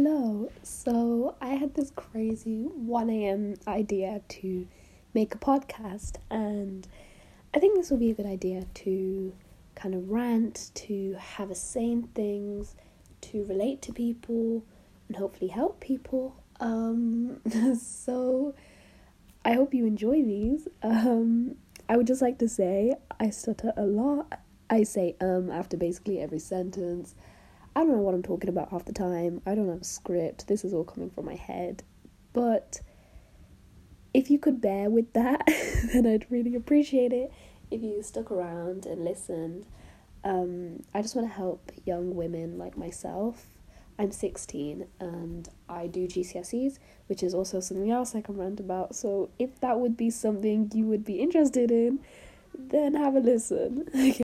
Hello. So I had this crazy 1 a.m. idea to make a podcast, and I think this will be a good idea to kind of rant, to have a saying things, to relate to people, and hopefully help people. Um, so I hope you enjoy these. Um, I would just like to say I stutter a lot. I say um after basically every sentence. I don't know what I'm talking about half the time. I don't have a script. This is all coming from my head. But if you could bear with that, then I'd really appreciate it. If you stuck around and listened, um, I just want to help young women like myself. I'm 16 and I do GCSEs, which is also something else I can rant about. So if that would be something you would be interested in, then have a listen.